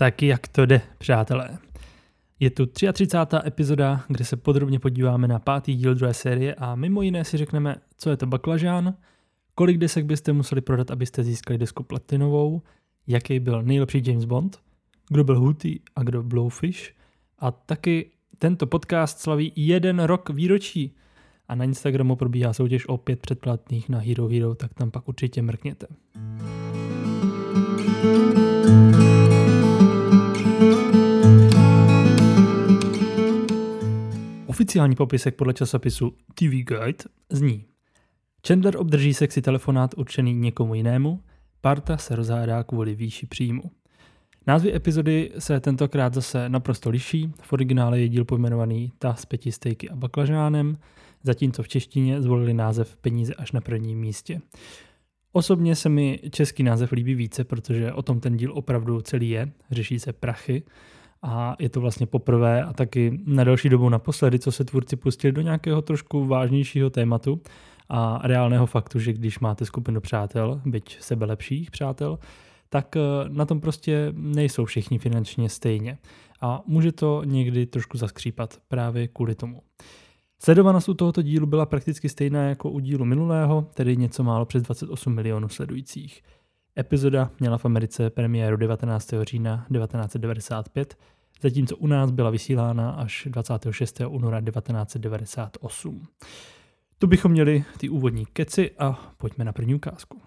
Tak jak to jde, přátelé? Je tu 33. epizoda, kde se podrobně podíváme na pátý díl druhé série a mimo jiné si řekneme, co je to baklažán, kolik desek byste museli prodat, abyste získali desku platinovou, jaký byl nejlepší James Bond, kdo byl Hooty a kdo Blowfish a taky tento podcast slaví jeden rok výročí a na Instagramu probíhá soutěž o pět předplatných na Hero Hero, tak tam pak určitě mrkněte. Oficiální popisek podle časopisu TV Guide zní Chandler obdrží sexy telefonát určený někomu jinému, parta se rozhádá kvůli výši příjmu. Názvy epizody se tentokrát zase naprosto liší. V originále je díl pojmenovaný Ta s pěti stejky a baklažánem, zatímco v češtině zvolili název Peníze až na prvním místě. Osobně se mi český název líbí více, protože o tom ten díl opravdu celý je. Řeší se prachy a je to vlastně poprvé a taky na další dobu naposledy, co se tvůrci pustili do nějakého trošku vážnějšího tématu a reálného faktu, že když máte skupinu přátel, byť sebe lepších přátel, tak eh, na tom prostě nejsou všichni finančně stejně. A může to někdy trošku zaskřípat právě kvůli tomu. Sledovanost u tohoto dílu byla prakticky stejná jako u dílu minulého, tedy něco málo přes 28 milionů sledujících. Epizoda měla v Americe premiéru 19. října 1995, zatímco u nás byla vysílána až 26. února 1998. Tu bychom měli ty úvodní keci a pojďme na první ukázku.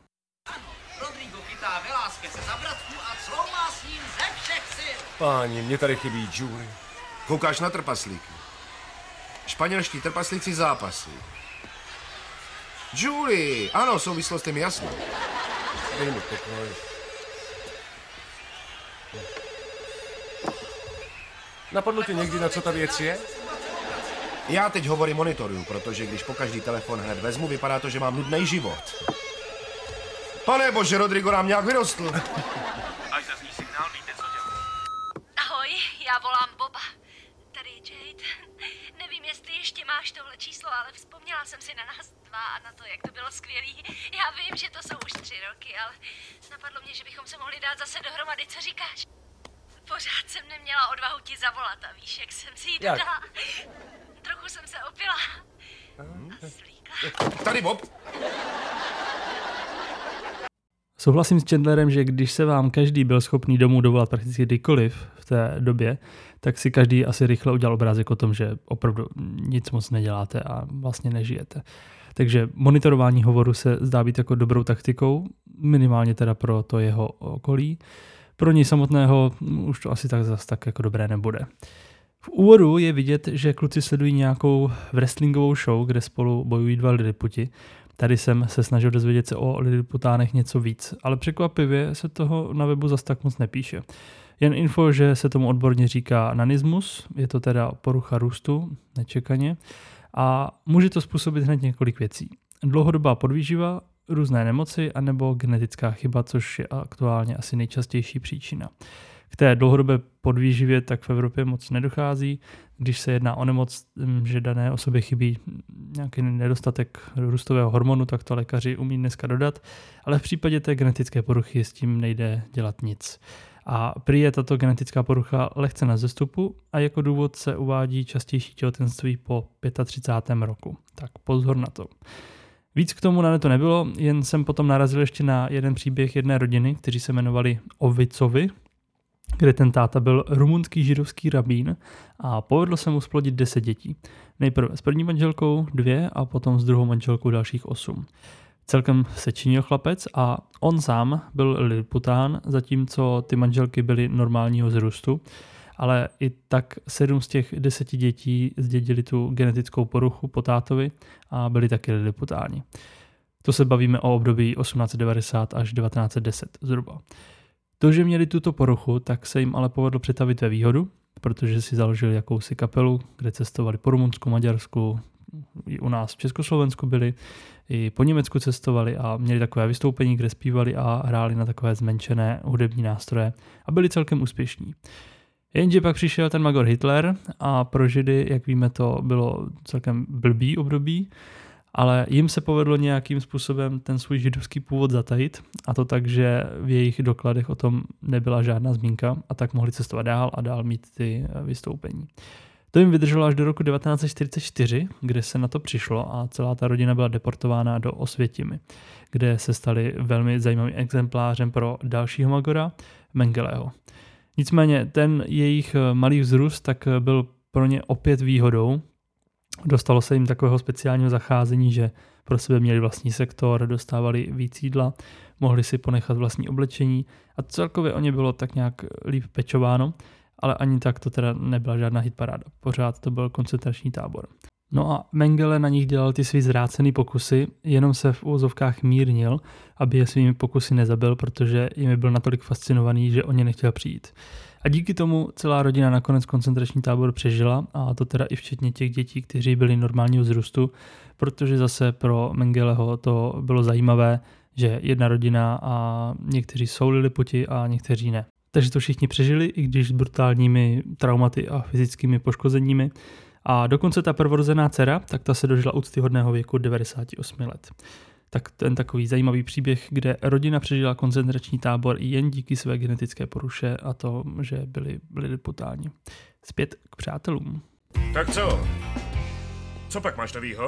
Rodrigo chytá Velázquez za bratku a cloumá s ním ze všech sil. Páni, mě tady chybí Julie. Koukáš na trpaslíky. Španělští trpaslíci zápasy. Julie! Ano, souvislost je mi jasná. Napadlo tě někdy, na co ta věc je? Já teď hovorím monitoruju, protože když po každý telefon hned vezmu, vypadá to, že mám nudný život. Pane bože, Rodrigo nám nějak vyrostl. Až zazní signál, víte, co dělat. Ahoj, já volám Boba. Tady je Jade. Nevím, jestli ještě máš tohle číslo, ale vzpomněla jsem si na nás dva a na to, jak to bylo skvělý. Já vím, že to jsou už tři roky, ale napadlo mě, že bychom se mohli dát zase dohromady. Co říkáš? Pořád jsem neměla odvahu ti zavolat a víš, jak jsem si ji dodala. Trochu jsem se opila. A slíkla. Tady Bob. Souhlasím s Chandlerem, že když se vám každý byl schopný domů dovolat prakticky kdykoliv v té době, tak si každý asi rychle udělal obrázek o tom, že opravdu nic moc neděláte a vlastně nežijete. Takže monitorování hovoru se zdá být jako dobrou taktikou, minimálně teda pro to jeho okolí. Pro něj samotného už to asi tak zas tak jako dobré nebude. V úvodu je vidět, že kluci sledují nějakou wrestlingovou show, kde spolu bojují dva Liliputi. Tady jsem se snažil dozvědět se o Liliputánech něco víc, ale překvapivě se toho na webu zas tak moc nepíše. Jen info, že se tomu odborně říká nanismus, je to teda porucha růstu, nečekaně, a může to způsobit hned několik věcí. Dlouhodobá podvýživa, různé nemoci anebo genetická chyba, což je aktuálně asi nejčastější příčina. K té dlouhodobé podvýživě tak v Evropě moc nedochází, když se jedná o nemoc, že dané osobě chybí nějaký nedostatek růstového hormonu, tak to lékaři umí dneska dodat, ale v případě té genetické poruchy s tím nejde dělat nic. A prý je tato genetická porucha lehce na zestupu a jako důvod se uvádí častější těhotenství po 35. roku. Tak pozor na to. Víc k tomu na to nebylo, jen jsem potom narazil ještě na jeden příběh jedné rodiny, kteří se jmenovali Ovicovi, kde ten táta byl rumunský židovský rabín a povedlo se mu splodit 10 dětí. Nejprve s první manželkou dvě a potom s druhou manželkou dalších osm. Celkem se činil chlapec a on sám byl lilipután, zatímco ty manželky byly normálního vzrůstu, ale i tak sedm z těch deseti dětí zdědili tu genetickou poruchu po tátovi a byli taky liliputáni. To se bavíme o období 1890 až 1910 zhruba. To, že měli tuto poruchu, tak se jim ale povedlo přetavit ve výhodu, protože si založili jakousi kapelu, kde cestovali po Rumunsku, Maďarsku, i u nás v Československu byli, i po Německu cestovali a měli takové vystoupení, kde zpívali a hráli na takové zmenšené hudební nástroje a byli celkem úspěšní. Jenže pak přišel ten magor Hitler a pro Židy, jak víme, to bylo celkem blbý období ale jim se povedlo nějakým způsobem ten svůj židovský původ zatajit a to tak, že v jejich dokladech o tom nebyla žádná zmínka a tak mohli cestovat dál a dál mít ty eh, vystoupení. To jim vydrželo až do roku 1944, kde se na to přišlo a celá ta rodina byla deportována do Osvětimi, kde se stali velmi zajímavým exemplářem pro dalšího Magora, Mengeleho. Nicméně ten jejich eh, malý vzrůst tak eh, byl pro ně opět výhodou. Dostalo se jim takového speciálního zacházení, že pro sebe měli vlastní sektor, dostávali víc jídla, mohli si ponechat vlastní oblečení a celkově o ně bylo tak nějak líp pečováno, ale ani tak to teda nebyla žádná hitparáda. Pořád to byl koncentrační tábor. No a Mengele na nich dělal ty svý zrácený pokusy, jenom se v úvozovkách mírnil, aby je svými pokusy nezabil, protože jim byl natolik fascinovaný, že o ně nechtěl přijít. A díky tomu celá rodina nakonec koncentrační tábor přežila, a to teda i včetně těch dětí, kteří byli normálního vzrůstu, protože zase pro Mengeleho to bylo zajímavé, že jedna rodina a někteří jsou liliputi a někteří ne. Takže to všichni přežili, i když s brutálními traumaty a fyzickými poškozeními. A dokonce ta prvorozená dcera, tak ta se dožila úctyhodného věku 98 let. Tak ten takový zajímavý příběh, kde rodina přežila koncentrační tábor jen díky své genetické poruše a to, že byli liliputáni. Zpět k přátelům. Tak co? Co pak máš novýho?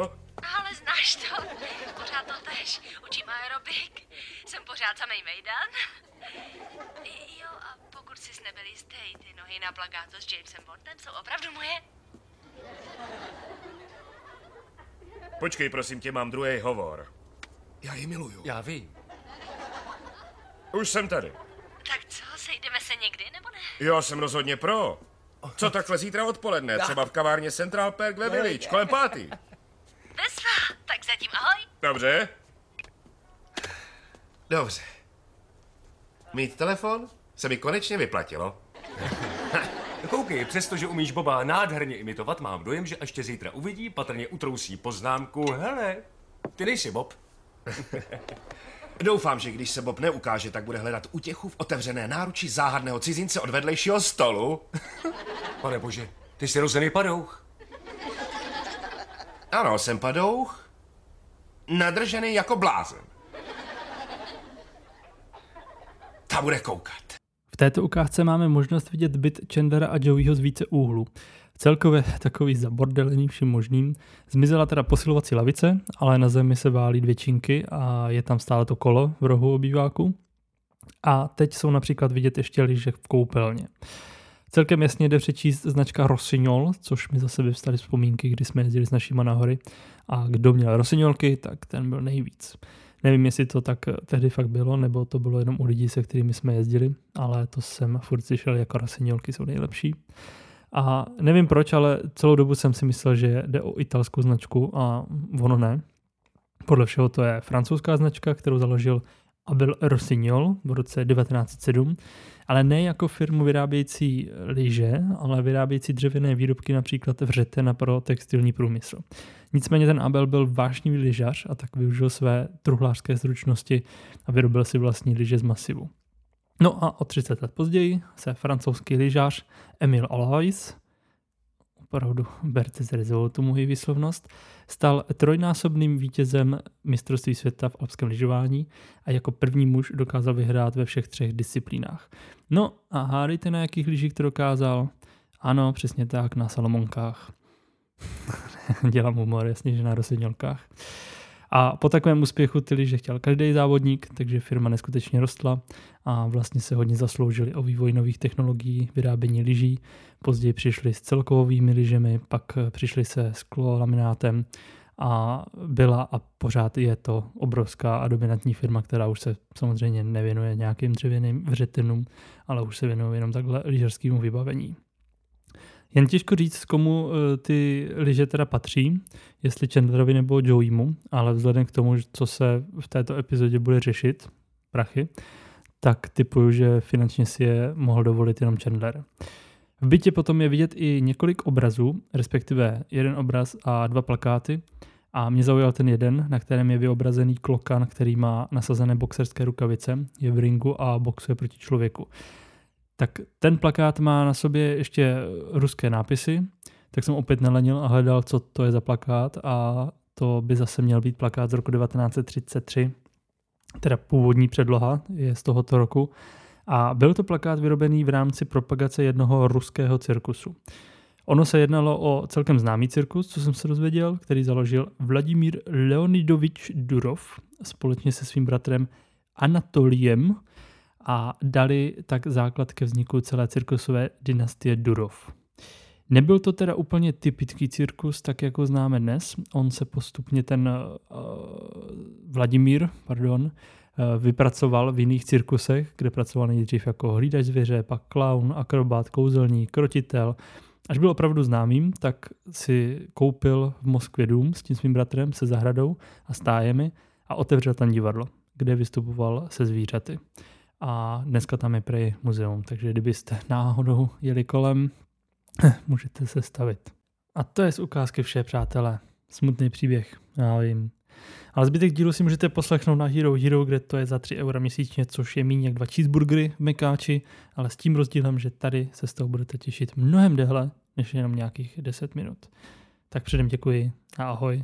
Ale znáš to, pořád to tež. Učím aerobik, jsem pořád samej mejdan. I- Jo, a pokud jsi nebyl jistý, ty nohy na plagátu s Jamesem Bondem jsou opravdu moje? Počkej, prosím tě, mám druhý hovor. Já ji miluju. Já vím. Už jsem tady. Tak co, sejdeme se někdy, nebo ne? Jo, jsem rozhodně pro. Co takhle zítra odpoledne? Třeba v kavárně Central Park ve Village, kolem pátý. Vesva, tak zatím ahoj. Dobře? Dobře. Mít telefon se mi konečně vyplatilo. Koukej, přestože umíš Boba nádherně imitovat, mám dojem, že až tě zítra uvidí, patrně utrousí poznámku. Hele, ty nejsi Bob. Doufám, že když se Bob neukáže, tak bude hledat útěchu v otevřené náruči záhadného cizince od vedlejšího stolu. Pane bože, ty jsi rozený padouch. Ano, jsem padouch. Nadržený jako blázen. Ta bude koukat. V této ukázce máme možnost vidět byt Chandlera a Joeyho z více úhlu. Celkově takový zabordelený vším možným. Zmizela teda posilovací lavice, ale na zemi se válí dvě činky a je tam stále to kolo v rohu obýváku. A teď jsou například vidět ještě lyže v koupelně. Celkem jasně jde přečíst značka Rossignol, což mi zase vyvstaly vzpomínky, kdy jsme jezdili s našima na hory. A kdo měl Rossignolky, tak ten byl nejvíc. Nevím, jestli to tak tehdy fakt bylo, nebo to bylo jenom u lidí, se kterými jsme jezdili, ale to jsem furt slyšel, jako Rossignolky jsou nejlepší. A nevím proč, ale celou dobu jsem si myslel, že jde o italskou značku a ono ne. Podle všeho to je francouzská značka, kterou založil Abel Rossignol v roce 1907, ale ne jako firmu vyrábějící lyže, ale vyrábějící dřevěné výrobky například vřetena pro textilní průmysl. Nicméně ten Abel byl vášnivý lyžař a tak využil své truhlářské zručnosti a vyrobil si vlastní lyže z masivu. No a o 30 let později se francouzský lyžař Emile Alois, opravdu berte z tu moji výslovnost, stal trojnásobným vítězem mistrovství světa v alpském lyžování a jako první muž dokázal vyhrát ve všech třech disciplínách. No a hádejte na jakých lyžích to dokázal? Ano, přesně tak, na Salomonkách. Dělám humor, jasně, že na rosedňolkách. A po takovém úspěchu ty lyže chtěl každý závodník, takže firma neskutečně rostla a vlastně se hodně zasloužili o vývoj nových technologií vyrábění lyží. Později přišli s celkovými lyžemi, pak přišli se sklolaminátem a byla a pořád je to obrovská a dominantní firma, která už se samozřejmě nevěnuje nějakým dřevěným vřetinům, ale už se věnuje jenom takhle lyžařskému vybavení. Jen těžko říct, komu eh, ty lyže teda patří, jestli Chandlerovi nebo Joeymu, ale vzhledem k tomu, co se v této epizodě bude řešit, prachy, tak typuju, že finančně si je mohl dovolit jenom Chandler. V bytě potom je vidět i několik obrazů, respektive jeden obraz a dva plakáty. A mě zaujal ten jeden, na kterém je vyobrazený klokan, který má nasazené boxerské rukavice, je v ringu a boxuje proti člověku tak ten plakát má na sobě ještě ruské nápisy, tak jsem opět nelenil a hledal, co to je za plakát a to by zase měl být plakát z roku 1933, teda původní předloha je z tohoto roku. A byl to plakát vyrobený v rámci propagace jednoho ruského cirkusu. Ono se jednalo o celkem známý cirkus, co jsem se dozvěděl, který založil Vladimír Leonidovič Durov společně se svým bratrem Anatoliem a dali tak základ ke vzniku celé cirkusové dynastie Durov. Nebyl to teda úplně typický cirkus, tak jako známe dnes. On se postupně ten uh, Vladimír, pardon, uh, vypracoval v jiných cirkusech, kde pracoval nejdřív jako hlídač zvěře, pak clown, akrobat, kouzelník, krotitel. Až byl opravdu známým, tak si koupil v Moskvě dům s tím svým bratrem, se zahradou a stájemi a otevřel tam divadlo, kde vystupoval se zvířaty. A dneska tam je prej muzeum, takže kdybyste náhodou jeli kolem, můžete se stavit. A to je z ukázky vše, přátelé. Smutný příběh, já vím. Ale zbytek dílu si můžete poslechnout na Hero Hero, kde to je za 3 eura měsíčně, což je méně jak dva cheeseburgery v Mekáči, ale s tím rozdílem, že tady se z toho budete těšit mnohem déle, než jenom nějakých 10 minut. Tak předem děkuji a ahoj.